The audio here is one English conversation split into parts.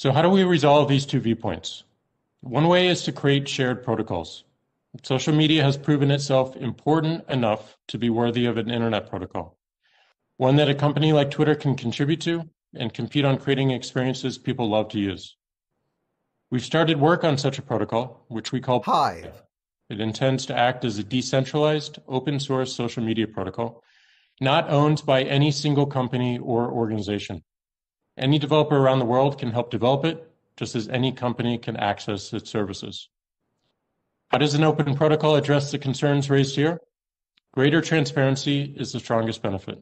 So how do we resolve these two viewpoints? One way is to create shared protocols. Social media has proven itself important enough to be worthy of an internet protocol, one that a company like Twitter can contribute to and compete on creating experiences people love to use. We've started work on such a protocol, which we call Hive. It intends to act as a decentralized, open source social media protocol, not owned by any single company or organization. Any developer around the world can help develop it, just as any company can access its services. How does an open protocol address the concerns raised here? Greater transparency is the strongest benefit.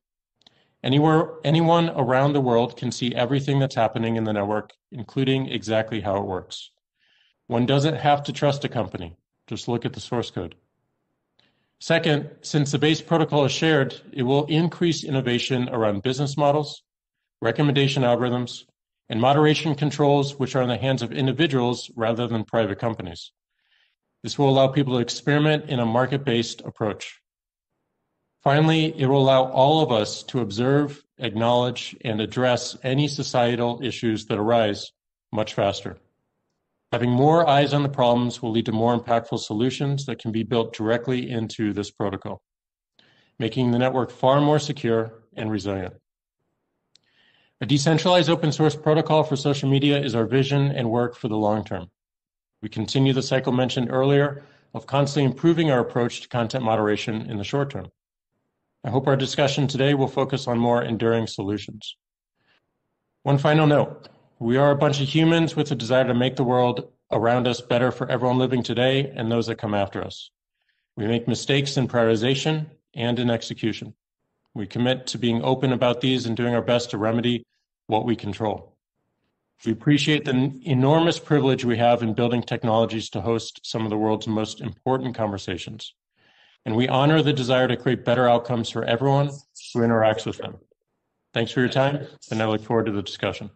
Anywhere, anyone around the world can see everything that's happening in the network, including exactly how it works. One doesn't have to trust a company, just look at the source code. Second, since the base protocol is shared, it will increase innovation around business models, recommendation algorithms, and moderation controls, which are in the hands of individuals rather than private companies. This will allow people to experiment in a market based approach. Finally, it will allow all of us to observe, acknowledge, and address any societal issues that arise much faster. Having more eyes on the problems will lead to more impactful solutions that can be built directly into this protocol, making the network far more secure and resilient. A decentralized open source protocol for social media is our vision and work for the long term. We continue the cycle mentioned earlier of constantly improving our approach to content moderation in the short term. I hope our discussion today will focus on more enduring solutions. One final note. We are a bunch of humans with a desire to make the world around us better for everyone living today and those that come after us. We make mistakes in prioritization and in execution. We commit to being open about these and doing our best to remedy what we control. We appreciate the enormous privilege we have in building technologies to host some of the world's most important conversations. And we honor the desire to create better outcomes for everyone who interacts with them. Thanks for your time, and I look forward to the discussion.